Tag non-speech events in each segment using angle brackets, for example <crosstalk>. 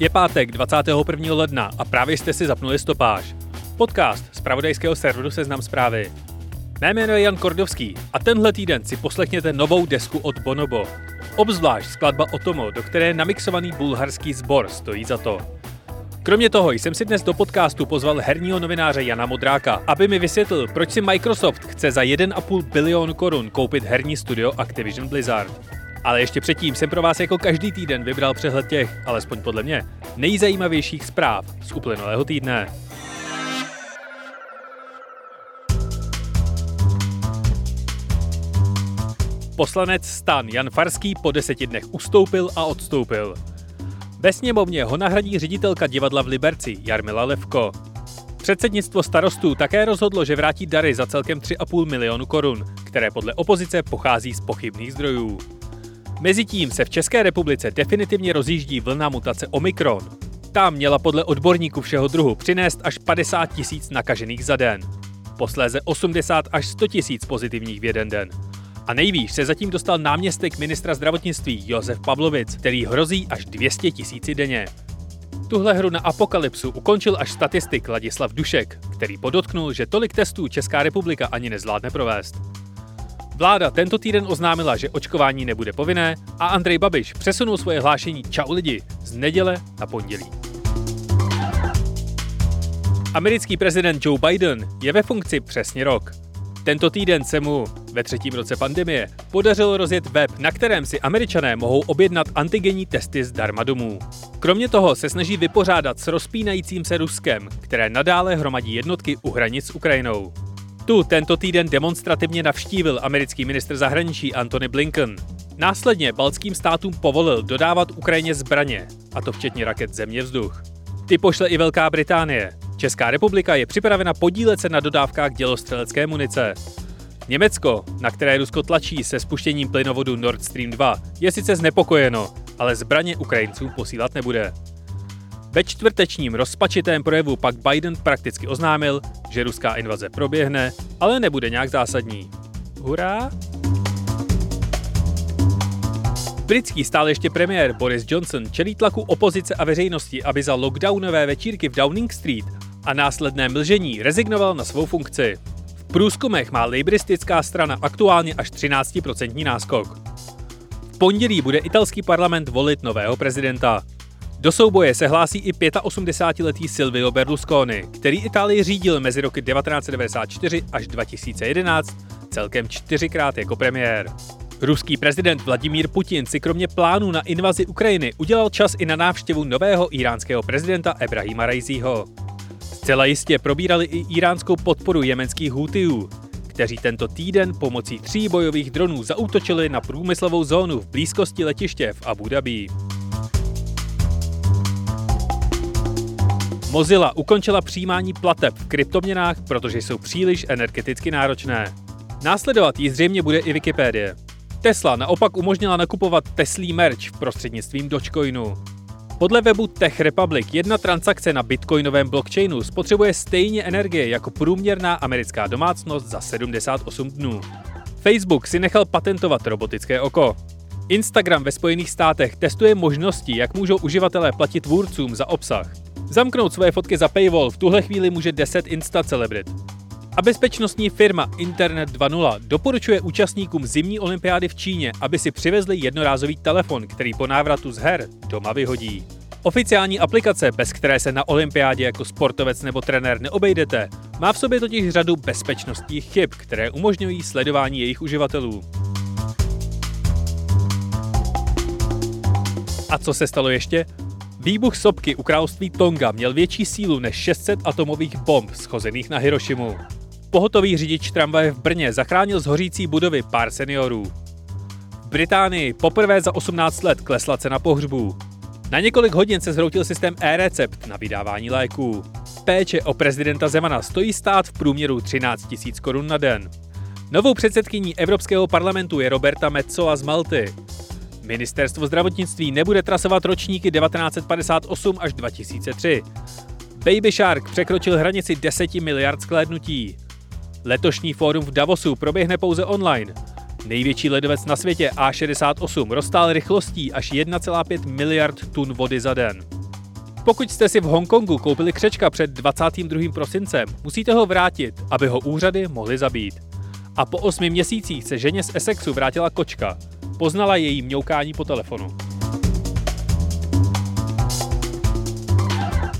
Je pátek 21. ledna a právě jste si zapnuli stopáž. Podcast z pravodajského serveru Seznam zprávy. Mé jméno je Jan Kordovský a tenhle týden si poslechněte novou desku od Bonobo. Obzvlášť skladba Otomo, do které namixovaný bulharský sbor stojí za to. Kromě toho jsem si dnes do podcastu pozval herního novináře Jana Modráka, aby mi vysvětlil, proč si Microsoft chce za 1,5 bilion korun koupit herní studio Activision Blizzard. Ale ještě předtím jsem pro vás jako každý týden vybral přehled těch, alespoň podle mě, nejzajímavějších zpráv z uplynulého týdne. Poslanec Stan Jan Farský po deseti dnech ustoupil a odstoupil. Ve sněmovně ho nahradí ředitelka divadla v Liberci Jarmila Levko. Předsednictvo starostů také rozhodlo, že vrátí dary za celkem 3,5 milionu korun, které podle opozice pochází z pochybných zdrojů. Mezitím se v České republice definitivně rozjíždí vlna mutace Omikron. Ta měla podle odborníků všeho druhu přinést až 50 tisíc nakažených za den. Posléze 80 až 100 tisíc pozitivních v jeden den. A nejvýš se zatím dostal náměstek ministra zdravotnictví Josef Pavlovic, který hrozí až 200 tisíci denně. Tuhle hru na apokalypsu ukončil až statistik Ladislav Dušek, který podotknul, že tolik testů Česká republika ani nezvládne provést. Vláda tento týden oznámila, že očkování nebude povinné a Andrej Babiš přesunul svoje hlášení Čau lidi z neděle na pondělí. Americký prezident Joe Biden je ve funkci přesně rok. Tento týden se mu, ve třetím roce pandemie, podařilo rozjet web, na kterém si američané mohou objednat antigenní testy zdarma domů. Kromě toho se snaží vypořádat s rozpínajícím se Ruskem, které nadále hromadí jednotky u hranic s Ukrajinou. Tu tento týden demonstrativně navštívil americký ministr zahraničí Antony Blinken. Následně baltským státům povolil dodávat Ukrajině zbraně, a to včetně raket země vzduch. Ty pošle i Velká Británie. Česká republika je připravena podílet se na dodávkách dělostřelecké munice. Německo, na které Rusko tlačí se spuštěním plynovodu Nord Stream 2, je sice znepokojeno, ale zbraně Ukrajincům posílat nebude. Ve čtvrtečním rozpačitém projevu pak Biden prakticky oznámil, že ruská invaze proběhne, ale nebude nějak zásadní. Hurá! Britský stále ještě premiér Boris Johnson čelí tlaku opozice a veřejnosti, aby za lockdownové večírky v Downing Street a následné mlžení rezignoval na svou funkci. V průzkumech má lejbristická strana aktuálně až 13% náskok. V pondělí bude italský parlament volit nového prezidenta. Do souboje se hlásí i 85-letý Silvio Berlusconi, který Itálii řídil mezi roky 1994 až 2011 celkem čtyřikrát jako premiér. Ruský prezident Vladimír Putin si kromě plánů na invazi Ukrajiny udělal čas i na návštěvu nového iránského prezidenta Ebrahima Raisiho. Zcela jistě probírali i iránskou podporu jemenských Hutiů, kteří tento týden pomocí tří bojových dronů zaútočili na průmyslovou zónu v blízkosti letiště v Abu Dhabi. Mozilla ukončila přijímání plateb v kryptoměnách, protože jsou příliš energeticky náročné. Následovat jí zřejmě bude i Wikipedie. Tesla naopak umožnila nakupovat Teslí merch v prostřednictvím Dogecoinu. Podle webu Tech Republic jedna transakce na bitcoinovém blockchainu spotřebuje stejně energie jako průměrná americká domácnost za 78 dnů. Facebook si nechal patentovat robotické oko. Instagram ve Spojených státech testuje možnosti, jak můžou uživatelé platit tvůrcům za obsah. Zamknout svoje fotky za paywall v tuhle chvíli může 10 Insta celebrit. A bezpečnostní firma Internet 2.0 doporučuje účastníkům zimní olympiády v Číně, aby si přivezli jednorázový telefon, který po návratu z her doma vyhodí. Oficiální aplikace, bez které se na olympiádě jako sportovec nebo trenér neobejdete, má v sobě totiž řadu bezpečnostních chyb, které umožňují sledování jejich uživatelů. A co se stalo ještě? Výbuch sopky u království Tonga měl větší sílu než 600 atomových bomb schozených na Hirošimu. Pohotový řidič tramvaje v Brně zachránil z hořící budovy pár seniorů. V Británii poprvé za 18 let klesla cena pohřbů. Na několik hodin se zhroutil systém e-recept na vydávání léků. Péče o prezidenta Zemana stojí stát v průměru 13 000 korun na den. Novou předsedkyní Evropského parlamentu je Roberta Metzola z Malty. Ministerstvo zdravotnictví nebude trasovat ročníky 1958 až 2003. Baby Shark překročil hranici 10 miliard sklédnutí. Letošní fórum v Davosu proběhne pouze online. Největší ledovec na světě A68 rozstál rychlostí až 1,5 miliard tun vody za den. Pokud jste si v Hongkongu koupili křečka před 22. prosincem, musíte ho vrátit, aby ho úřady mohly zabít. A po osmi měsících se ženě z Essexu vrátila kočka. Poznala její mňoukání po telefonu.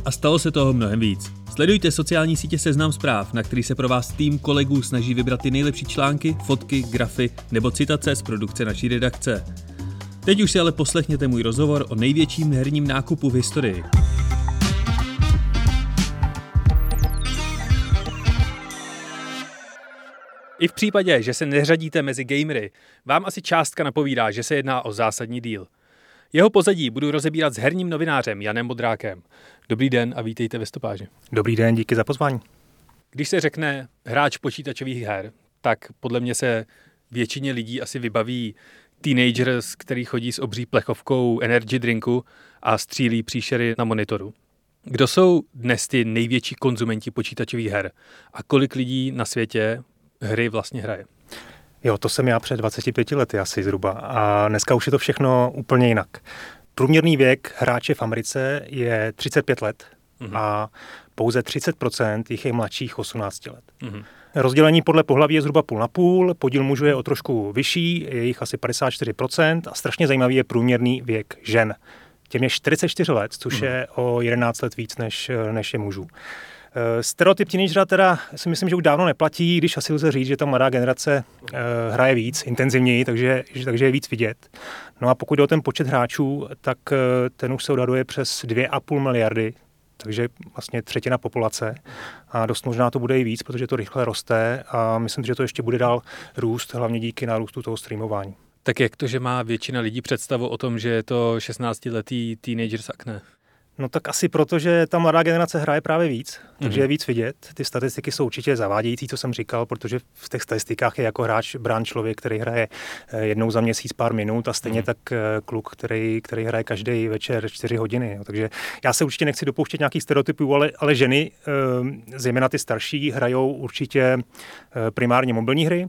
A stalo se toho mnohem víc. Sledujte sociální sítě Seznam zpráv, na který se pro vás tým kolegů snaží vybrat ty nejlepší články, fotky, grafy nebo citace z produkce naší redakce. Teď už si ale poslechněte můj rozhovor o největším herním nákupu v historii. I v případě, že se neřadíte mezi gamery, vám asi částka napovídá, že se jedná o zásadní díl. Jeho pozadí budu rozebírat s herním novinářem Janem Modrákem. Dobrý den a vítejte ve stopáži. Dobrý den, díky za pozvání. Když se řekne hráč počítačových her, tak podle mě se většině lidí asi vybaví teenagers, který chodí s obří plechovkou energy drinku a střílí příšery na monitoru. Kdo jsou dnes ty největší konzumenti počítačových her a kolik lidí na světě hry vlastně hraje? Jo, to jsem já před 25 lety asi zhruba a dneska už je to všechno úplně jinak. Průměrný věk hráče v Americe je 35 let mm-hmm. a pouze 30% jich je mladších 18 let. Mm-hmm. Rozdělení podle pohlaví je zhruba půl na půl, podíl mužů je o trošku vyšší, je jich asi 54% a strašně zajímavý je průměrný věk žen. Těm je 44 let, což mm-hmm. je o 11 let víc než, než je mužů. Eh, stereotyp teenagera teda si myslím, že už dávno neplatí, když asi lze říct, že ta mladá generace uh, hraje víc, intenzivněji, takže, takže je víc vidět. No a pokud jde o ten počet hráčů, tak uh, ten už se odhaduje přes 2,5 miliardy, takže vlastně třetina populace a dost možná to bude i víc, protože to rychle roste a myslím, že to ještě bude dál růst, hlavně díky nárůstu toho streamování. Tak jak to, že má většina lidí představu o tom, že je to 16-letý teenager z akne? No tak asi proto, že ta mladá generace hraje právě víc, takže mm-hmm. je víc vidět. Ty statistiky jsou určitě zavádějící, co jsem říkal, protože v těch statistikách je jako hráč brán člověk, který hraje eh, jednou za měsíc pár minut a stejně mm-hmm. tak eh, kluk, který, který hraje každý večer čtyři hodiny. Jo. Takže já se určitě nechci dopouštět nějakých stereotypů, ale, ale ženy, eh, zejména ty starší, hrajou určitě primárně mobilní hry,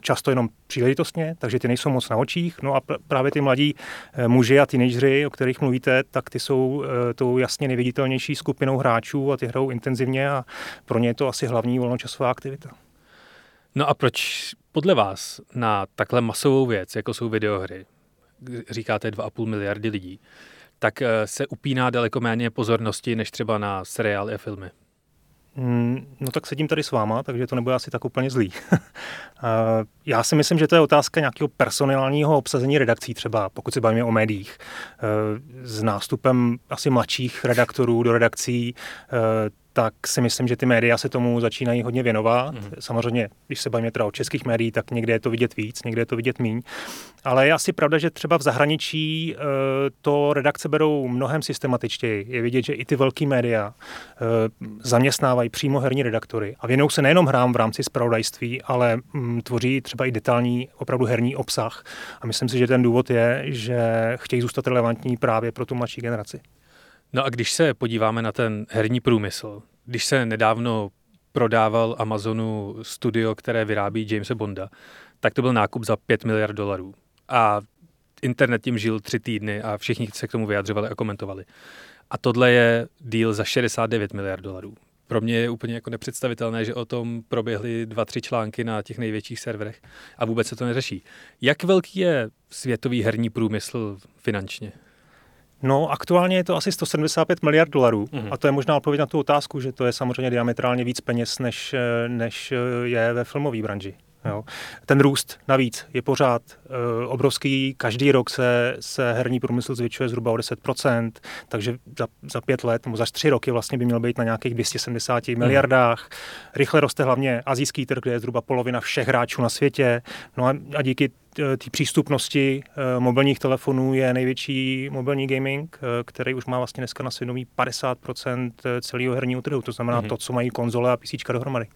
často jenom příležitostně, takže ty nejsou moc na očích. No a právě ty mladí eh, muži a teenageři, o kterých mluvíte, tak ty jsou eh, tou jasně neviditelnější skupinou hráčů a ty hrajou intenzivně a pro ně je to asi hlavní volnočasová aktivita. No a proč podle vás na takhle masovou věc, jako jsou videohry, říkáte 2,5 miliardy lidí, tak se upíná daleko méně pozornosti než třeba na seriály a filmy? Mm, no tak sedím tady s váma, takže to nebude asi tak úplně zlý. <laughs> Já si myslím, že to je otázka nějakého personálního obsazení redakcí třeba, pokud se bavíme o médiích. E, s nástupem asi mladších redaktorů do redakcí e, tak si myslím, že ty média se tomu začínají hodně věnovat. Mm. Samozřejmě, když se bavíme teda o českých médiích, tak někde je to vidět víc, někde je to vidět míň. Ale je asi pravda, že třeba v zahraničí e, to redakce berou mnohem systematičtěji. Je vidět, že i ty velké média e, zaměstnávají přímo herní redaktory a věnou se nejenom hrám v rámci spravodajství, ale mm, tvoří třeba i detailní, opravdu herní obsah. A myslím si, že ten důvod je, že chtějí zůstat relevantní právě pro tu mladší generaci. No a když se podíváme na ten herní průmysl, když se nedávno prodával Amazonu studio, které vyrábí Jamesa Bonda, tak to byl nákup za 5 miliard dolarů. A internet tím žil tři týdny a všichni se k tomu vyjadřovali a komentovali. A tohle je deal za 69 miliard dolarů. Pro mě je úplně jako nepředstavitelné, že o tom proběhly dva, tři články na těch největších serverech a vůbec se to neřeší. Jak velký je světový herní průmysl finančně? No, aktuálně je to asi 175 miliard dolarů mm-hmm. a to je možná odpověď na tu otázku, že to je samozřejmě diametrálně víc peněz, než, než je ve filmové branži. Jo. Ten růst navíc je pořád e, obrovský. Každý rok se, se herní průmysl zvětšuje zhruba o 10%, takže za, za pět let nebo za tři roky vlastně by měl být na nějakých 270 mm. miliardách. Rychle roste hlavně azijský trh, kde je zhruba polovina všech hráčů na světě. No a, a díky té přístupnosti e, mobilních telefonů je největší mobilní gaming, e, který už má vlastně dneska na svědomí 50% celého herního trhu, to znamená mm-hmm. to, co mají konzole a PC dohromady.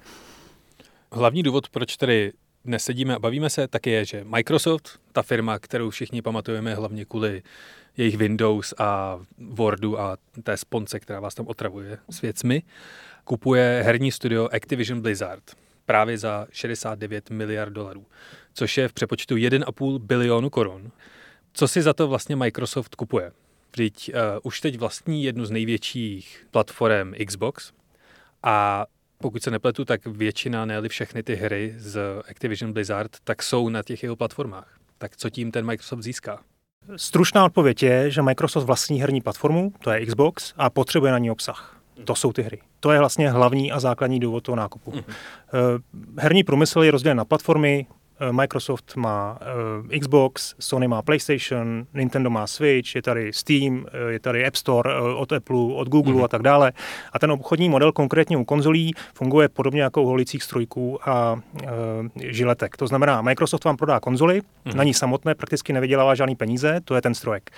Hlavní důvod, proč tedy dnes sedíme a bavíme se, tak je, že Microsoft, ta firma, kterou všichni pamatujeme hlavně kvůli jejich Windows a Wordu a té sponce, která vás tam otravuje s věcmi, kupuje herní studio Activision Blizzard právě za 69 miliard dolarů, což je v přepočtu 1,5 bilionu korun. Co si za to vlastně Microsoft kupuje? Vždyť uh, už teď vlastní jednu z největších platform Xbox a pokud se nepletu, tak většina, ne všechny ty hry z Activision Blizzard, tak jsou na těch jeho platformách. Tak co tím ten Microsoft získá? Stručná odpověď je, že Microsoft vlastní herní platformu, to je Xbox, a potřebuje na ní obsah. To jsou ty hry. To je vlastně hlavní a základní důvod toho nákupu. Mm-hmm. Herní průmysl je rozdělen na platformy, Microsoft má uh, Xbox, Sony má PlayStation, Nintendo má Switch, je tady Steam, eh, je tady App Store uh, od Apple, od Google mm. a tak dále. A ten obchodní model konkrétně u konzolí funguje podobně jako u holicích strojků a uh, žiletek. To znamená, Microsoft vám prodá konzoli, mm. na ní samotné prakticky nevydělává žádný peníze, to je ten strojek.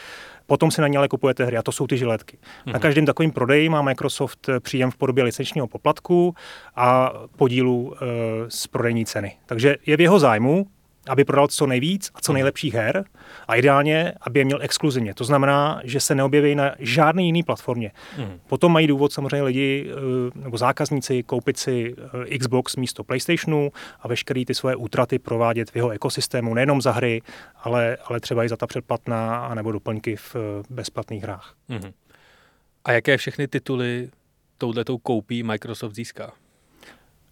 Potom si na ně ale kupujete hry a to jsou ty žiletky. Mm-hmm. Na mhm. každém takovým prodeji má Microsoft eh, příjem v podobě licenčního poplatku a podílu e, z prodejní ceny. Takže je v jeho zájmu, aby prodal co nejvíc a co mhm. nejlepších her a ideálně, aby je měl exkluzivně. To znamená, že se neobjeví na žádné jiné platformě. Mm. Potom mají důvod samozřejmě lidi eh, nebo zákazníci koupit si eh, Xbox místo PlayStationu a veškeré ty svoje útraty provádět v jeho ekosystému, nejenom za hry, ale, ale třeba i za ta předplatná nebo doplňky v eh, bezplatných hrách. Mm. A jaké všechny tituly touhletou koupí Microsoft získá?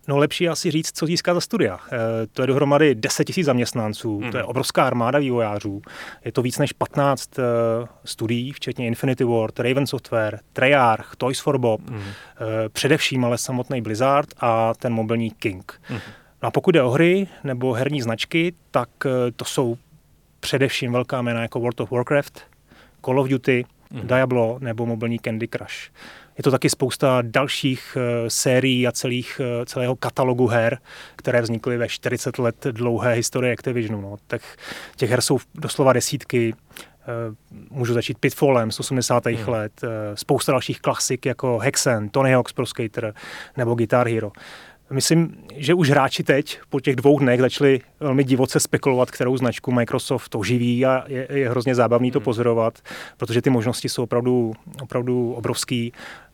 No lepší asi říct, co získá za studia. E, to je dohromady 10 000 zaměstnanců, mm. to je mhm. obrovská armáda vývojářů. Je to víc než 15 e, eh, studií, včetně Infinity Ward, Raven Software, Treyarch, Toys for Bob, mm. e, především ale samotný Blizzard a ten mobilní King. Mm. No a pokud jde o hry nebo herní značky, tak e, to jsou především velká jména jako World of Warcraft, Call of Duty, mm. Diablo nebo mobilní Candy Crush. Je to taky spousta dalších uh, sérií a celých, uh, celého katalogu her, které vznikly ve 40 let dlouhé historie Activisionu. No. Tak těch her jsou doslova desítky. Uh, můžu začít Pitfallem z 80. Hmm. let, spousta dalších klasik jako Hexen, Tony Hawk's Pro Skater nebo Guitar Hero. Myslím, že už hráči teď po těch dvou dnech začali velmi divoce spekulovat, kterou značku Microsoft oživí a je, je hrozně zábavný to hmm. pozorovat, protože ty možnosti jsou opravdu, opravdu obrovský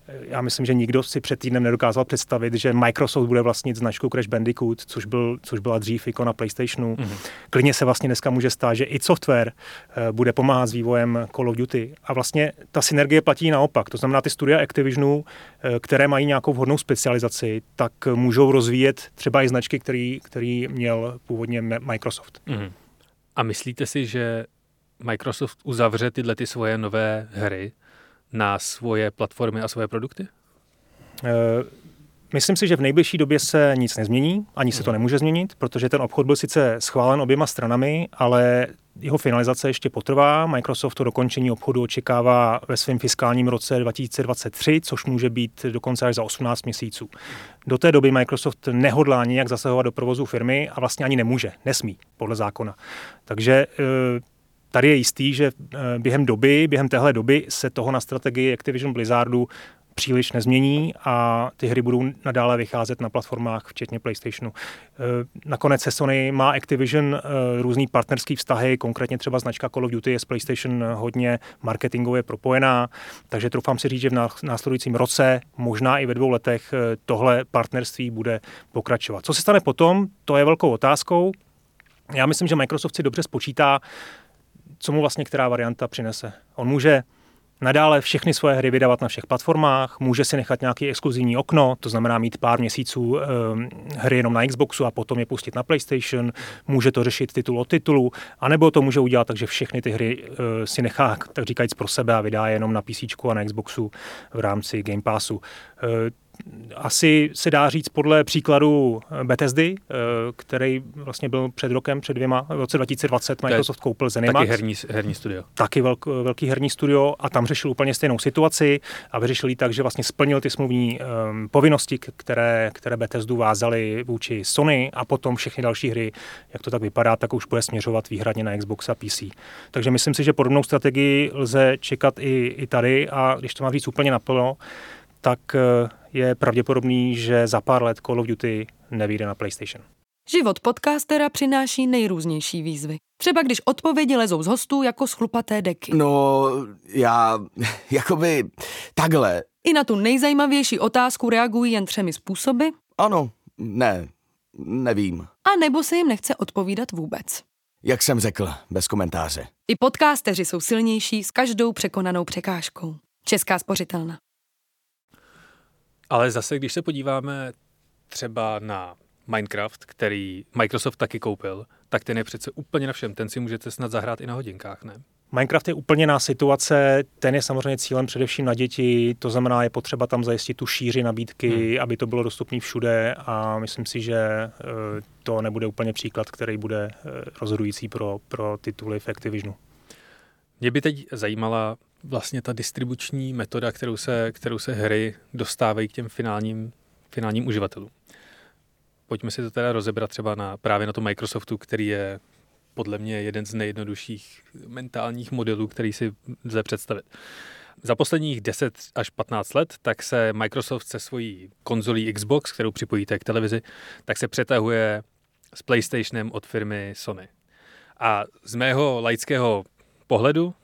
já myslím, že nikdo si před týdnem nedokázal představit, že Microsoft bude vlastnit značku Crash Bandicoot, což, byl, což byla dřív ikona PlayStationu. Mm-hmm. Klidně se vlastně dneska může stát, že i software uh, bude pomáhat s vývojem Call of Duty. A vlastně ta synergie platí naopak. To znamená, ty studia Activisionu, uh, které mají nějakou vhodnou specializaci, tak můžou rozvíjet třeba i značky, který, který měl původně Microsoft. Mm-hmm. A myslíte si, že Microsoft uzavře tyhle ty svoje nové hry na svoje platformy a svoje produkty? Uh, Myslím si, že v nejbližší době se nic nezmění, ani se to mhm. nemůže změnit, protože ten obchod byl sice schválen oběma stranami, ale jeho finalizace ještě potrvá. Microsoft to dokončení obchodu očekává ve svém fiskálním roce 2023, což může být dokonce až za 18 měsíců. Do té doby Microsoft nehodlá nijak zasahovat do provozu firmy a vlastně ani nemůže, nesmí podle zákona. Takže eh, tady je jistý, že eh, během doby, během téhle doby se toho na strategii Activision Blizzardu příliš nezmění a ty hry budou nadále vycházet na platformách, včetně PlayStationu. Eh, nakonec se Sony má Activision eh, různý partnerský vztahy, konkrétně třeba značka Call of Duty je s PlayStation hodně marketingově propojená, takže troufám si říct, že v následujícím roce, možná i ve dvou letech, tohle partnerství bude pokračovat. Co se stane potom, to je velkou otázkou. Já myslím, že Microsoft si dobře spočítá, co mu vlastně která varianta přinese. On může nadále všechny svoje hry vydávat na všech platformách, může si nechat nějaký exkluzivní okno, to znamená mít pár měsíců um, hry jenom na Xboxu a potom je pustit na PlayStation, může to řešit titul od titulu, anebo to může udělat tak, že všechny ty hry uh, si nechá, tak říkajíc, pro sebe a vydá jenom na PC a na Xboxu v rámci Game Passu. Uh, asi se dá říct podle příkladu Bethesdy, eh, který vlastně byl před rokem, před dvěma, v roce 2020 Microsoft koupil Zenimax. Taky herní, herní studio. Taky velk, velký herní studio a tam řešil úplně stejnou situaci a vyřešil ji tak, že vlastně splnil ty smluvní um, povinnosti, které, které Bethesdu vázaly vůči Sony a potom všechny další hry, jak to tak vypadá, tak už bude směřovat výhradně na Xbox a PC. Takže myslím si, že podobnou strategii lze čekat i, i tady a když to má říct úplně naplno, tak eh, je pravděpodobný, že za pár let Call of Duty nevíde na PlayStation. Život podcastera přináší nejrůznější výzvy. Třeba když odpovědi lezou z hostů jako schlupaté deky. No, já, <laughs> jakoby, takhle. I na tu nejzajímavější otázku reagují jen třemi způsoby. Ano, ne, nevím. A nebo se jim nechce odpovídat vůbec. jak jsem řekl, bez komentáře. I podcasteři jsou silnější s každou překonanou překážkou. Česká spořitelna. Ale zase, když se podíváme třeba na Minecraft, který Microsoft taky koupil, tak ten je přece úplně na všem. Ten si můžete snad zahrát i na hodinkách, ne? Minecraft je úplně na situace, ten je samozřejmě cílem především na děti, to znamená, je potřeba tam zajistit tu šíři nabídky, hmm. aby to bylo dostupné všude a myslím si, že eh, to nebude úplně příklad, který bude eh, rozhodující pro, pro tituly v Activisionu. Mě by teď zajímala vlastně ta distribuční metoda, kterou se, kterou se hry dostávají k těm finálním, finálním uživatelům. Pojďme si to teda rozebrat třeba na, právě na tom Microsoftu, který je podle mě jeden z nejjednodušších mentálních modelů, který si lze představit. Za posledních 10 až 15 let tak se Microsoft se svojí konzolí Xbox, kterou připojíte k televizi, tak se přetahuje s PlayStationem od firmy Sony. A z mého laického pohledu,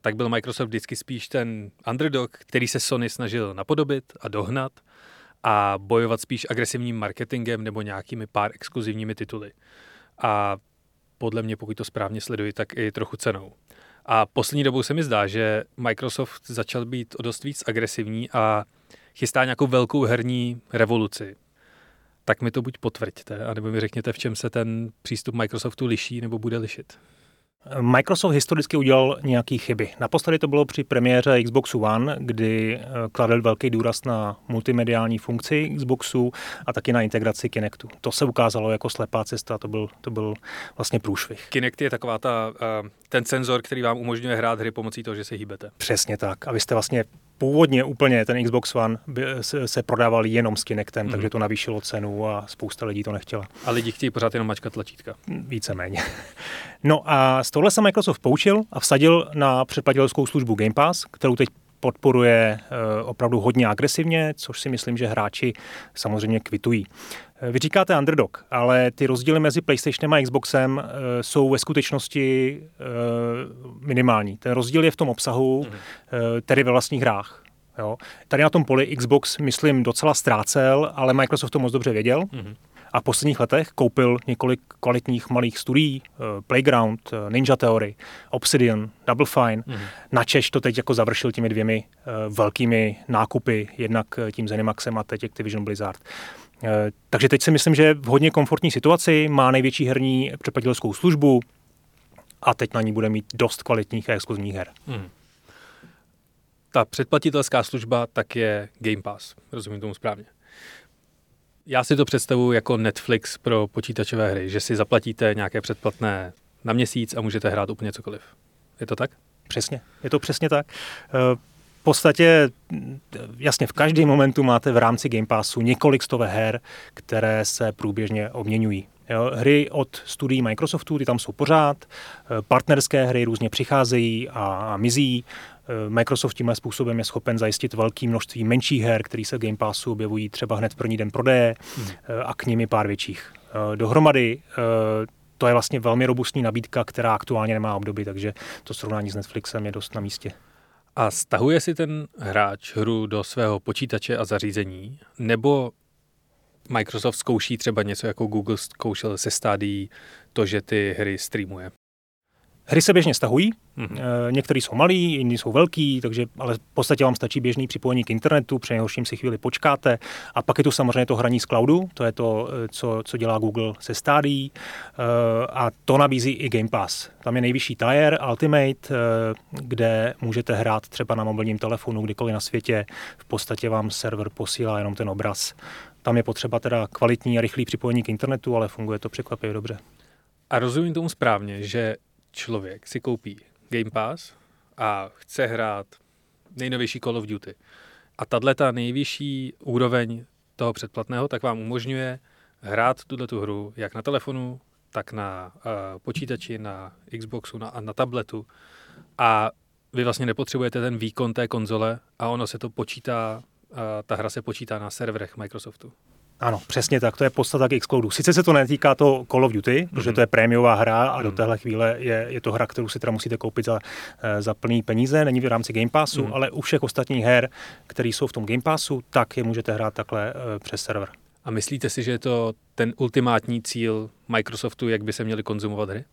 tak byl Microsoft vždycky spíš ten underdog, který se Sony snažil napodobit a dohnat a bojovat spíš agresivním marketingem nebo nějakými pár exkluzivními tituly. A podle mě, pokud to správně sleduji, tak i trochu cenou. A poslední dobou se mi zdá, že Microsoft začal být o dost víc agresivní a chystá nějakou velkou herní revoluci. Tak mi to buď potvrďte, anebo mi řekněte, v čem se ten přístup Microsoftu liší nebo bude lišit. Microsoft historicky udělal nějaké chyby. Naposledy to bylo při premiéře Xboxu One, kdy eh, kladl velký důraz na multimediální funkci Xboxu a taky na integraci Kinectu. To se ukázalo jako slepá cesta, to byl, to byl vlastně průšvih. Kinect je taková ta, eh, ten senzor, který vám umožňuje hrát hry pomocí toho, že se hýbete. Přesně tak. A vy jste vlastně původně úplně ten Xbox One by, se, se prodával jenom s Kinectem, mm. takže to navýšilo cenu a spousta lidí to nechtěla. A lidi chtějí pořád jenom mačkat tlačítka. Víceméně. No a z tohle se Microsoft poučil a vsadil na předplatitelskou službu Game Pass, kterou teď podporuje eh, opravdu hodně agresivně, což si myslím, že hráči samozřejmě kvitují. Vy říkáte underdog, ale ty rozdíly mezi PlayStationem a Xboxem uh, jsou ve skutečnosti uh, minimální. Ten rozdíl je v tom obsahu, mm-hmm. uh, tedy ve vlastních hrách. Jo. Tady na tom poli Xbox, myslím, docela ztrácel, ale Microsoft to moc dobře věděl. Mm-hmm. A v posledních letech koupil několik kvalitních malých studií, Playground, Ninja Theory, Obsidian, Double Fine. Mm-hmm. Na Češ to teď jako završil těmi dvěmi velkými nákupy, jednak tím Zenimaxem a teď Activision Blizzard. Eh, takže teď si myslím, že je v hodně komfortní situaci, má největší herní přepaditelskou službu a teď na ní bude mít dost kvalitních a exkluzivních her. Hmm. Ta předplatitelská služba tak je Game Pass, rozumím tomu správně. Já si to představuji jako Netflix pro počítačové hry, že si zaplatíte nějaké předplatné na měsíc a můžete hrát úplně cokoliv. Je to tak? Přesně, je to přesně tak. V podstatě, jasně, v každém momentu máte v rámci Game Passu několik stové her, které se průběžně obměňují. Jo, hry od studií Microsoftu, ty tam jsou pořád, eh, partnerské hry různě přicházejí a, a mizí. Eh, Microsoft tímhle způsobem je schopen zajistit velké množství menších her, které se v Game Passu objevují třeba hned v první den prodeje hmm. Eh, a k nimi pár větších. Dohromady to je vlastně velmi robustní nabídka, která aktuálně nemá obdoby, takže to srovnání s Netflixem je dost na místě. A stahuje si ten hráč hru do svého počítače a zařízení, nebo Microsoft zkouší třeba něco jako Google zkoušel se stádií to, že ty hry streamuje? Hry se běžně stahují, mm-hmm. některé jsou malý, jiné jsou velký, takže ale v podstatě vám stačí běžný připojení k internetu, při nejhorším si chvíli počkáte. A pak je tu samozřejmě to hraní z cloudu, to je to, eh, co, co dělá Google se stádí. Eh, a to nabízí i Game Pass. Tam je nejvyšší tier, Ultimate, kde můžete hrát třeba na mobilním telefonu, kdykoliv na světě. V podstatě vám server posílá jenom ten obraz. Tam je potřeba teda kvalitní a rychlý připojení k internetu, ale funguje to překvapivě dobře. A rozumím tomu správně, že člověk si koupí Game Pass a chce hrát nejnovější Call of Duty. A tahle ta nejvyšší úroveň toho předplatného tak vám umožňuje hrát tuto tu hru jak na telefonu, tak na uh, počítači, na Xboxu, na, na tabletu. A vy vlastně nepotřebujete ten výkon té konzole a ono se to počítá, uh, ta hra se počítá na serverech Microsoftu. Ano, přesně tak, to je podstata k Xcloudu. Sice se to netýká to Call of Duty, mm-hmm. protože to je prémiová hra a mm-hmm. do mhm. téhle chvíle je, je to hra, kterou si teda musíte koupit za, eh, za plný peníze, není v rámci Game Passu, mm-hmm. ale u všech ostatních her, které jsou v tom Game Passu, tak je můžete hrát takhle uh, přes server. A myslíte si, že je to ten ultimátní cíl Microsoftu, jak by se měly konzumovat hry?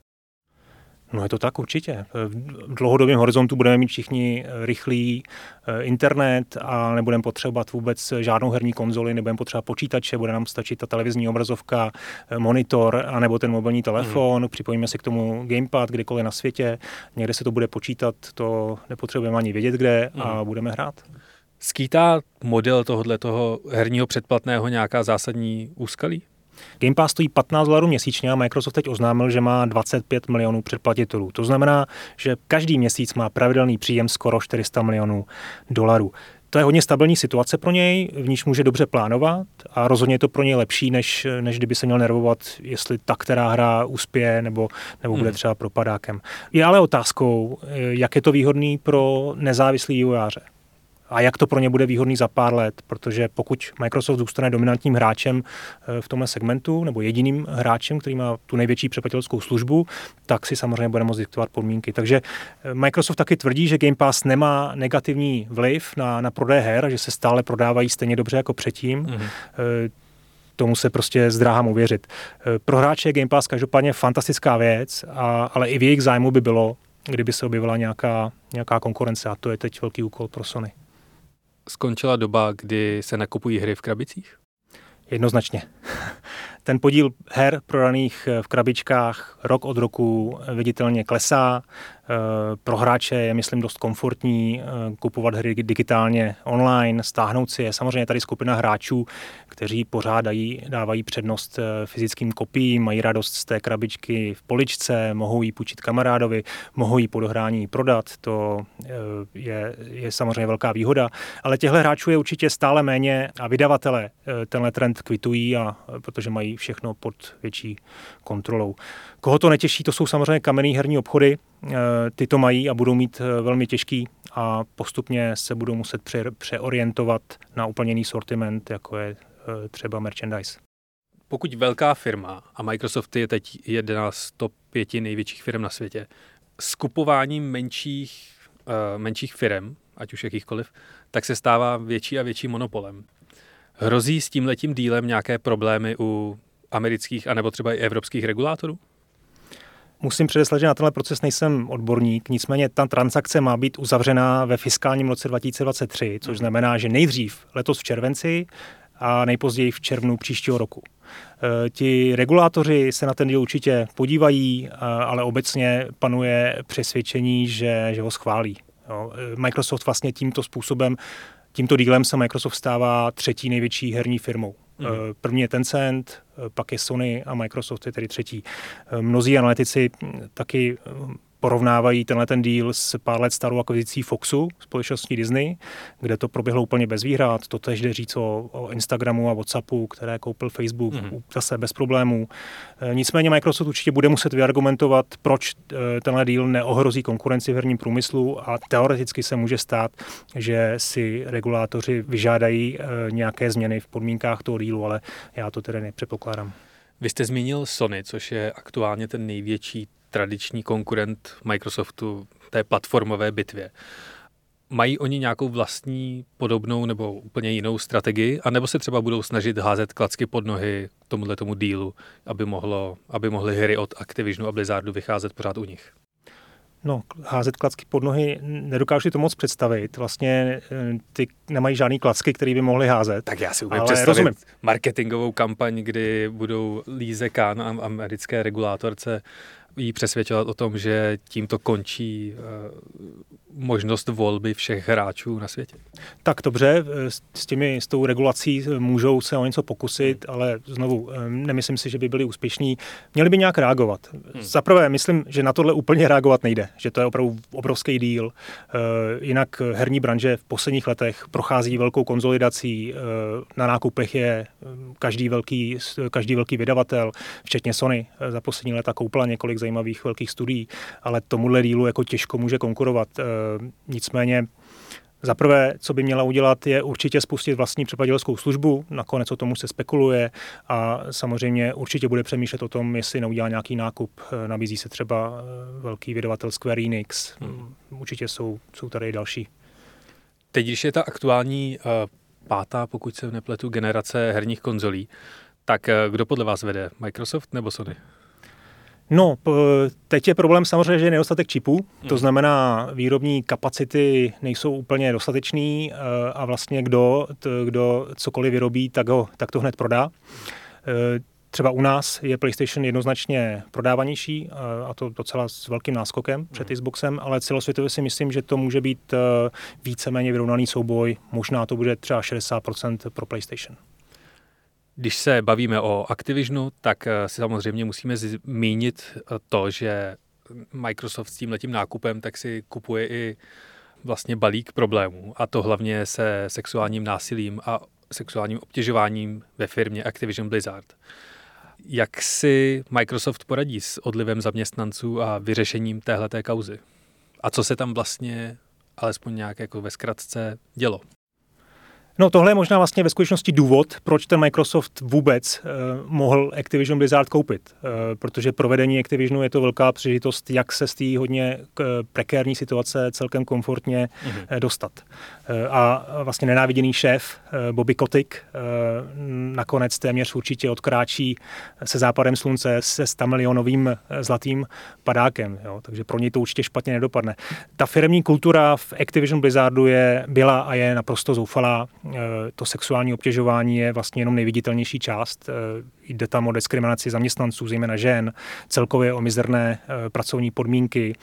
No je to tak určitě. V dlouhodobém horizontu budeme mít všichni rychlý eh, internet a nebudeme potřebovat vůbec žádnou herní konzoli, nebudeme potřebovat počítače, bude nám stačit ta televizní obrazovka, eh, monitor a nebo ten mobilní telefon, mm. připojíme si k tomu gamepad kdekoliv na světě, někde se to bude počítat, to nepotřebujeme ani vědět kde mm. a mhm. budeme hrát. Skýtá model tohohle toho herního předplatného nějaká zásadní úskalí? Game Pass stojí 15 dolarů měsíčně a Microsoft teď oznámil, že má 25 milionů předplatitelů. To znamená, že každý měsíc má pravidelný příjem skoro 400 milionů dolarů. To je hodně stabilní situace pro něj, v níž může dobře plánovat a rozhodně je to pro něj lepší, než, než kdyby se měl nervovat, jestli ta, která hra uspěje nebo, nebo bude hmm. třeba propadákem. Je ale otázkou, jak je to výhodný pro nezávislý vývojáře a jak to pro ně bude výhodný za pár let, protože pokud Microsoft zůstane dominantním hráčem eh, v tomhle segmentu, nebo jediným hráčem, který má tu největší přepatělskou službu, tak si samozřejmě bude moct diktovat podmínky. Takže eh, Microsoft taky tvrdí, že Game Pass nemá negativní vliv na, na prodej her, že se stále prodávají stejně dobře jako předtím. Mm-hmm tomu se prostě zdráhám uvěřit. Pro hráče je Game Pass každopádně fantastická věc, a, ale i v jejich zájmu by bylo, kdyby se objevila nějaká, nějaká konkurence a to je teď velký úkol pro Sony skončila doba, kdy se nakupují hry v krabicích? Jednoznačně. Ten podíl her prodaných v krabičkách rok od roku viditelně klesá. Eh, pro hráče je, myslím, dost komfortní eh, kupovat hry digitálně online, stáhnout si je. Samozřejmě tady skupina hráčů, kteří pořádají, dávají přednost eh, fyzickým kopiím, mají radost z té krabičky v poličce, mohou ji půjčit kamarádovi, mohou ji po dohrání prodat. To je, je samozřejmě velká výhoda. Ale těchto hráčů je určitě stále méně a vydavatele tenhle trend kvitují, a, protože mají všechno pod větší kontrolou. Koho to netěší, to jsou samozřejmě kamenný herní obchody, Eh, ty to mají a budou mít eh, velmi těžký a postupně se budou muset pře- přeorientovat na úplně jiný sortiment, jako je eh, třeba merchandise. Pokud velká firma, a Microsoft je teď jedna z top pěti největších firm na světě, skupování menších, uh, menších firm, ať už jakýchkoliv, tak se stává větší a větší monopolem. Hrozí s tímhletím dílem nějaké problémy u amerických anebo třeba i evropských regulátorů? Musím předeslat, že na tenhle proces nejsem odborník, nicméně ta transakce má být uzavřená ve fiskálním roce 2023, což znamená, že nejdřív letos v červenci a nejpozději v červnu příštího roku. E, ti regulátoři se na ten díl určitě podívají, ale obecně panuje přesvědčení, že, že ho schválí. Jo. E, Microsoft vlastně tímto způsobem, tímto dílem se Microsoft stává třetí největší herní firmou. Mm. První je Tencent, eh, pak je Sony a Microsoft je tedy třetí. Eh, mnozí analytici taky porovnávají tenhle ten díl s pár let starou akvizicí Foxu, společností Disney, kde to proběhlo úplně bez výhrad. To tež jde říct o, o Instagramu a Whatsappu, které koupil Facebook mm. zase bez problémů. E, nicméně Microsoft určitě bude muset vyargumentovat, proč e, tenhle díl neohrozí konkurenci v herním průmyslu a teoreticky se může stát, že si regulátoři vyžádají e, nějaké změny v podmínkách toho dílu, ale já to tedy nepředpokládám. Vy jste zmínil Sony, což je aktuálně ten největší tradiční konkurent Microsoftu té platformové bitvě. Mají oni nějakou vlastní podobnou nebo úplně jinou strategii, anebo se třeba budou snažit házet klacky pod nohy tomuhle tomu dílu, aby, mohlo, aby mohly hry od Activisionu a Blizzardu vycházet pořád u nich? No, házet klacky pod nohy, nedokážu si to moc představit. Vlastně eh, ty nemají žádný klacky, který by mohli házet. Tak já si umím představit rozumím. marketingovou kampaň, kdy budou Líze a americké regulátorce jí přesvědčovat o tom, že tímto končí uh, možnost volby všech hráčů na světě. Tak dobře, eh, s, těmi, s tou regulací můžou se o něco pokusit, hmm. ale znovu, eh, nemyslím si, že by byli úspěšní. Měli by nějak reagovat. Hmm. Za prvé, myslím, že na tohle úplně reagovat nejde, že to je opravdu obrovský díl. Jinak herní branže v posledních letech prochází velkou konzolidací. Na nákupech je každý velký, každý velký vydavatel, včetně Sony, za poslední léta koupila několik zajímavých velkých studií, ale tomuhle dílu jako těžko může konkurovat. E, nicméně za prvé, co by měla udělat, je určitě spustit vlastní překladělskou službu, nakonec o tomu se spekuluje a samozřejmě určitě bude přemýšlet o tom, jestli neudělá nějaký nákup. E, nabízí se třeba e, velký vydavatel Square Enix, hmm. určitě jsou, jsou tady další. Teď, když je ta aktuální pátá, pokud se nepletu, generace herních konzolí, tak kdo podle vás vede? Microsoft nebo Sony? No, teď je problém samozřejmě, že je nedostatek čipů, to hmm. znamená, výrobní kapacity nejsou úplně dostatečný eh, a vlastně kdo, kdo cokoliv vyrobí, tak, ho, tak to hned prodá. Eh, třeba u nás je PlayStation jednoznačně prodávanější eh, a to docela s velkým náskokem před hmm. Xboxem, ale celosvětově si myslím, že to může být víceméně vyrovnaný souboj. Možná to bude třeba 60% pro PlayStation. Když se bavíme o Activisionu, tak eh, si samozřejmě musíme zmínit eh, to, že Microsoft s tím letím nákupem tak si kupuje i vlastně balík problémů a to hlavně se sexuálním násilím a sexuálním obtěžováním ve firmě Activision Blizzard. Jak si Microsoft poradí s odlivem zaměstnanců a vyřešením téhleté kauzy? A co se tam vlastně alespoň nějak jako ve zkratce dělo? No tohle je možná vlastně ve skutečnosti důvod, proč ten Microsoft vůbec uh, mohl Activision Blizzard koupit. Uh, protože provedení Activisionu je to velká příležitost, jak se z té hodně uh, prekérní situace celkem komfortně mm-hmm. uh, dostat. Uh, a vlastně nenáviděný šéf uh, Bobby Kotick uh, nakonec téměř určitě odkráčí se západem slunce se 100 milionovým zlatým padákem. Jo? Takže pro něj to určitě špatně nedopadne. Ta firmní kultura v Activision Blizzardu je, byla a je naprosto zoufalá to sexuální obtěžování je vlastně jenom nejviditelnější část. Eh, jde tam o diskriminaci zaměstnanců, zejména žen, celkově o mizerné eh, pracovní podmínky.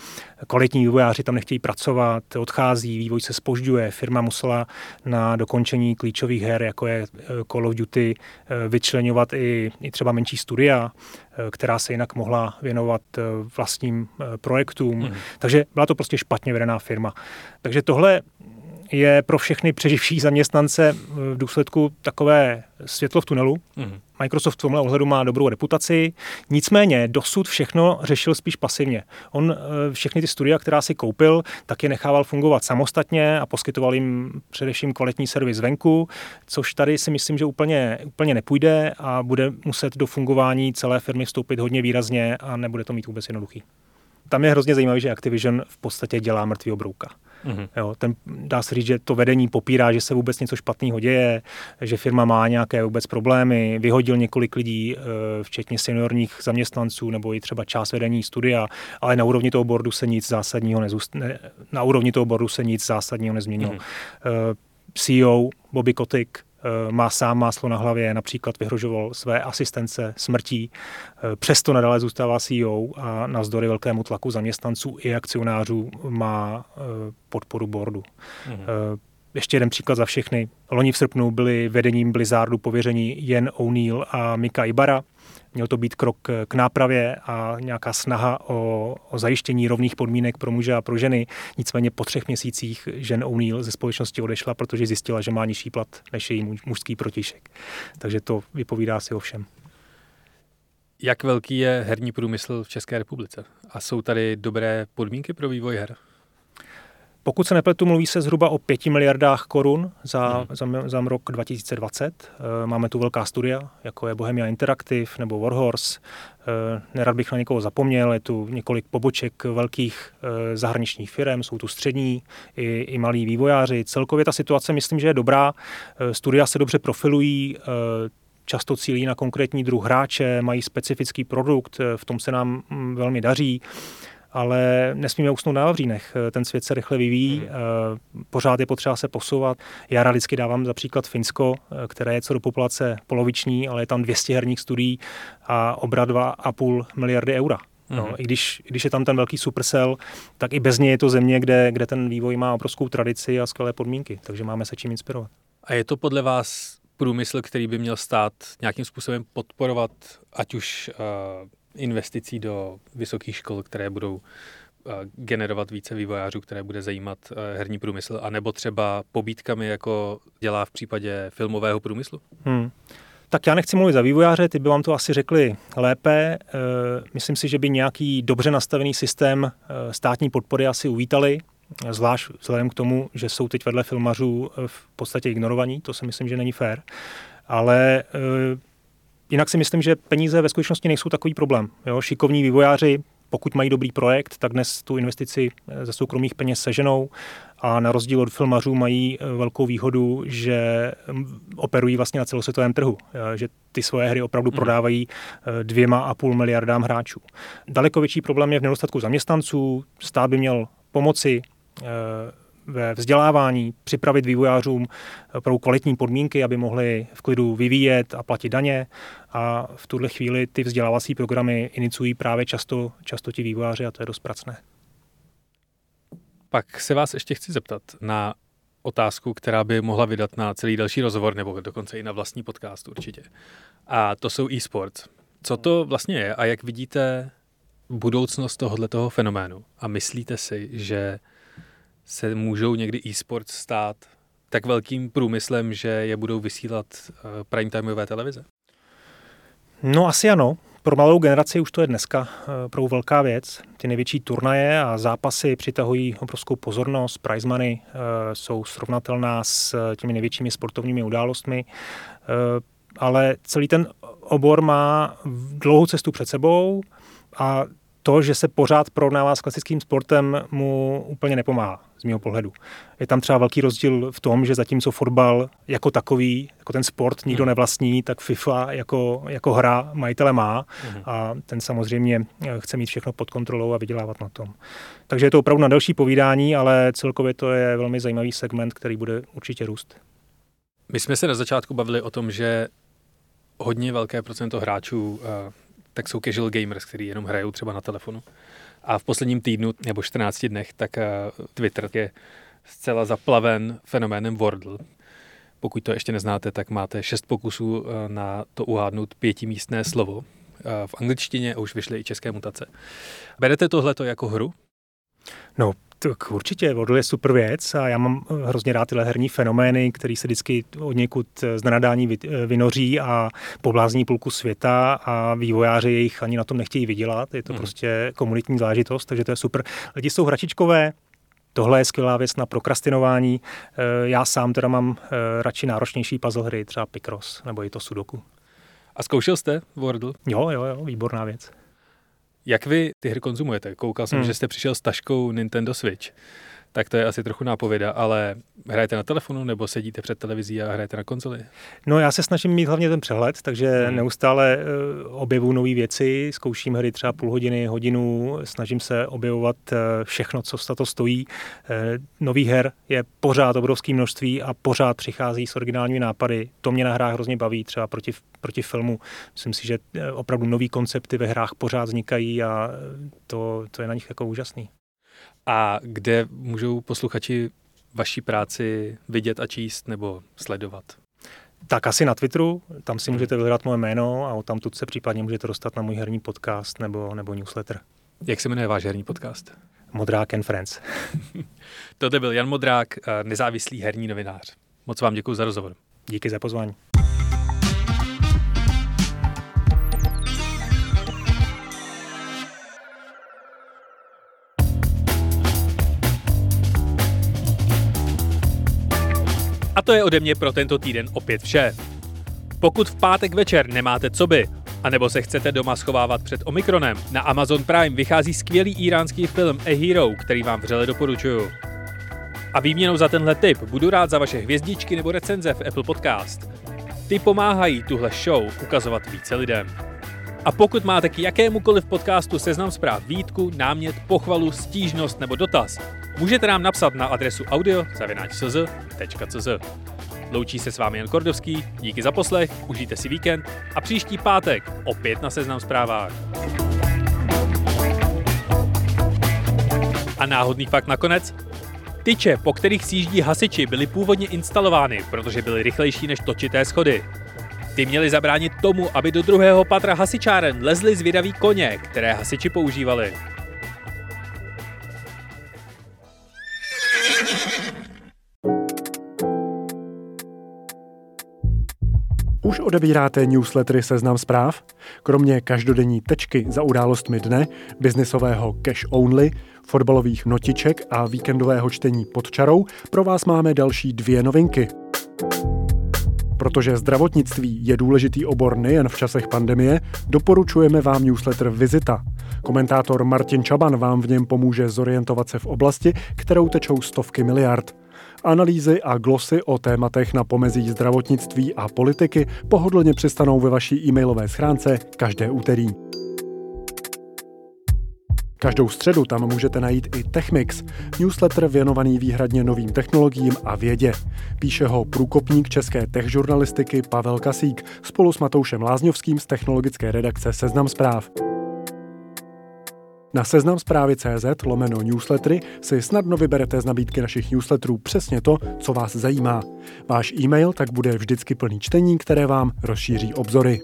Kvalitní vývojáři tam nechtějí pracovat, odchází, vývoj se spožďuje. Firma musela na dokončení klíčových her, jako je Call of Duty, vyčlenovat i, i třeba menší studia, která se jinak mohla věnovat vlastním projektům. Hmm. Takže byla to prostě špatně vedená firma. Takže tohle je pro všechny přeživší zaměstnance v důsledku takové světlo v tunelu. Mm. Microsoft v tomhle ohledu má dobrou reputaci, nicméně dosud všechno řešil spíš pasivně. On eh, všechny ty studia, která si koupil, tak je nechával fungovat samostatně a poskytoval jim především kvalitní servis venku, což tady si myslím, že úplně, úplně nepůjde a bude muset do fungování celé firmy vstoupit hodně výrazně a nebude to mít vůbec jednoduchý. Tam je hrozně zajímavé, že Activision v podstatě dělá mrtvý obrouka. Mm-hmm. Jo, ten, dá se říct, že to vedení popírá, že se vůbec něco špatného děje, že firma má nějaké vůbec problémy, vyhodil několik lidí, eh, včetně seniorních zaměstnanců nebo i třeba část vedení studia, ale na úrovni toho bordu se nic zásadního nezůst, ne, na úrovni toho bordu se nic zásadního nezměnilo. Mm-hmm. CEO Bobby Kotick Eh, má sám máslo na hlavě, například vyhrožoval své asistence smrtí, eh, přesto nadále zůstává CEO a navzdory velkému tlaku zaměstnanců i akcionářů má eh, podporu boardu. Mm-hmm. Ještě jeden příklad za všechny. Loni v srpnu byli vedením Blizzardu pověření Jen O'Neill a Mika Ibara. Měl to být krok k nápravě a nějaká snaha o, o zajištění rovných podmínek pro muže a pro ženy. Nicméně po třech měsících žen O'Neill ze společnosti odešla, protože zjistila, že má nižší plat než její mužský protišek. Takže to vypovídá si o všem. Jak velký je herní průmysl v České republice? A jsou tady dobré podmínky pro vývoj her? Pokud se nepletu, mluví se zhruba o 5 miliardách korun za, hmm. za, za rok 2020. Eh, máme tu velká studia, jako je Bohemia Interactive nebo Warhorse. Eh, nerad bych na někoho zapomněl, je tu několik poboček velkých eh, zahraničních firm, jsou tu střední i, i malí vývojáři. Celkově ta situace myslím, že je dobrá. Studia se dobře profilují, často cílí na konkrétní druh hráče, mají specifický produkt, v tom se nám mm, velmi daří ale nesmíme usnout na Vavřínech. Ten svět se rychle vyvíjí, hmm. Eh, pořád je potřeba se posouvat. Já rád vždycky dávám za příklad Finsko, eh, které je co do populace poloviční, ale je tam 200 herních studií a obrat 2,5 miliardy eura. No, mm. i, když, i když je tam ten velký supercell, tak i bez něj je to země, kde, kde ten vývoj má obrovskou tradici a skvělé podmínky, takže máme se čím inspirovat. A je to podle vás průmysl, který by měl stát nějakým způsobem podporovat, ať už uh, investicí do vysokých škol, které budou eh, generovat více vývojářů, které bude zajímat eh, herní průmysl, anebo třeba pobítkami, jako dělá v případě filmového průmyslu? Hmm. Tak já nechci mluvit za vývojáře, ty by vám to asi řekli lépe. Eh, myslím si, že by nějaký dobře nastavený systém státní podpory asi uvítali, zvlášť vzhledem k tomu, že jsou teď vedle filmařů v podstatě ignorovaní, to si myslím, že není fér. Ale Jinak si myslím, že peníze ve skutečnosti nejsou takový problém. Jo? Šikovní vývojáři pokud mají dobrý projekt, tak dnes tu investici ze soukromých peněz seženou a na rozdíl od filmařů mají velkou výhodu, že mm, operují vlastně na celosvětovém trhu, že ty svoje hry opravdu hmm. prodávají dvěma a půl miliardám hráčů. Daleko větší problém je v nedostatku zaměstnanců. Stát by měl pomoci ve vzdělávání, připravit vývojářům pro kvalitní podmínky, aby mohli v klidu vyvíjet a platit daně. A v tuhle chvíli ty vzdělávací programy iniciují právě často, často ti vývojáři a to je dost pracné. Pak se vás ještě chci zeptat na otázku, která by mohla vydat na celý další rozhovor, nebo dokonce i na vlastní podcast určitě. A to jsou e-sports. Co to vlastně je a jak vidíte budoucnost tohoto fenoménu? A myslíte si, že se můžou někdy e-sport stát tak velkým průmyslem, že je budou vysílat eh, prime timeové televize? No asi ano. Pro malou generaci už to je dneska eh, pro velká věc. Ty největší turnaje a zápasy přitahují obrovskou pozornost. Prize money eh, jsou srovnatelná s těmi největšími sportovními událostmi, ale celý ten obor má dlouhou cestu před sebou a to, že se pořád porovnává s klasickým sportem, mu úplně nepomáhá z mého pohledu. Je tam třeba velký rozdíl v tom, že zatímco fotbal jako takový, jako ten sport nikdo hmm. nevlastní, tak FIFA jako, jako hra majitele má hmm. a ten samozřejmě eh, chce mít všechno pod kontrolou a vydělávat na tom. Takže je to opravdu na další povídání, ale celkově to je velmi zajímavý segment, který bude určitě růst. My jsme se na začátku bavili o tom, že hodně velké procento hráčů eh, tak jsou casual gamers, kteří jenom hrajou třeba na telefonu. A v posledním týdnu nebo 14 dnech, tak eh, Twitter je zcela zaplaven fenoménem Wordle. Pokud to ještě neznáte, tak máte šest pokusů eh, na to uhádnout pětimístné slovo. Eh, v angličtině už vyšly i české mutace. Berete tohleto jako hru? No, tak určitě, Wordle je super věc a já mám hrozně rád tyhle herní fenomény, které se vždycky od někud z nenadání vynoří a poblázní půlku světa a vývojáři jejich ani na tom nechtějí vydělat. Je to hmm. prostě komunitní záležitost, takže to je super. Lidi jsou hračičkové, Tohle je skvělá věc na prokrastinování. Eh, já sám teda mám eh, radši náročnější puzzle hry, třeba Picross nebo i to Sudoku. A zkoušel jste Wordle? Jo, jo, jo, výborná věc. Jak vy ty hry konzumujete? Koukal jsem, hmm. že jste přišel s taškou Nintendo Switch tak to je asi trochu nápověda, ale hrajete na telefonu nebo sedíte před televizí a hrajete na konzoli? No já se snažím mít hlavně ten přehled, takže hmm. neustále uh, objevu nové věci, zkouším hry třeba půl hodiny, hodinu, snažím se objevovat uh, všechno, co za to stojí. Uh, nový her je pořád obrovské množství a pořád přichází s originálními nápady. To mě na hrách hrozně baví, třeba proti, proti filmu. Myslím si, že opravdu nové koncepty ve hrách pořád vznikají a to, to je na nich jako úžasný. A kde můžou posluchači vaší práci vidět a číst nebo sledovat? Tak asi na Twitteru, tam si můžete vyhledat moje jméno a tam se případně můžete dostat na můj herní podcast nebo, nebo newsletter. Jak se jmenuje váš herní podcast? Modrák and Friends. <laughs> Tohle byl Jan Modrák, eh, nezávislý herní novinář. Moc vám děkuji za rozhovor. Díky za pozvání. A to je ode mě pro tento týden opět vše. Pokud v pátek večer nemáte co by, anebo se chcete doma schovávat před Omikronem, na Amazon Prime vychází skvělý iránský film A Hero, který vám vřele doporučuju. A výměnou za tenhle tip budu rád za vaše hvězdičky nebo recenze v Apple Podcast. Ty pomáhají tuhle show ukazovat více lidem. A pokud máte k jakémukoliv podcastu seznam zpráv výtku, námět, pochvalu, stížnost nebo dotaz, můžete nám napsat na adresu audio.cz.cz. Loučí se s vámi Jan Kordovský, díky za poslech, užijte si víkend a příští pátek opět na seznam zprávách. A náhodný fakt nakonec? Tyče, po kterých sjíždí hasiči, byly původně instalovány, protože byly rychlejší než točité schody. Ty měli zabránit tomu, aby do druhého patra hasičáren lezli zvědaví koně, které hasiči používali. Už odebíráte newslettery Seznam zpráv? Kromě každodenní tečky za událostmi dne, biznisového cash only, fotbalových notiček a víkendového čtení pod čarou pro vás máme další dvě novinky. Protože zdravotnictví je důležitý obor nejen v časech pandemie, doporučujeme vám newsletter Vizita. Komentátor Martin Čaban vám v něm pomůže zorientovat se v oblasti, kterou tečou stovky miliard. Analýzy a glosy o tématech na pomezí zdravotnictví a politiky pohodlně přistanou ve vaší e-mailové schránce každé úterý. Každou středu tam můžete najít i Techmix, newsletter věnovaný výhradně novým technologiím a vědě. Píše ho průkopník české tech žurnalistiky Pavel Kasík spolu s Matoušem Lázňovským z technologické redakce Seznam zpráv. Na seznam zprávy CZ lomeno newslettery si snadno vyberete z nabídky našich newsletterů přesně to, co vás zajímá. Váš e-mail tak bude vždycky plný čtení, které vám rozšíří obzory.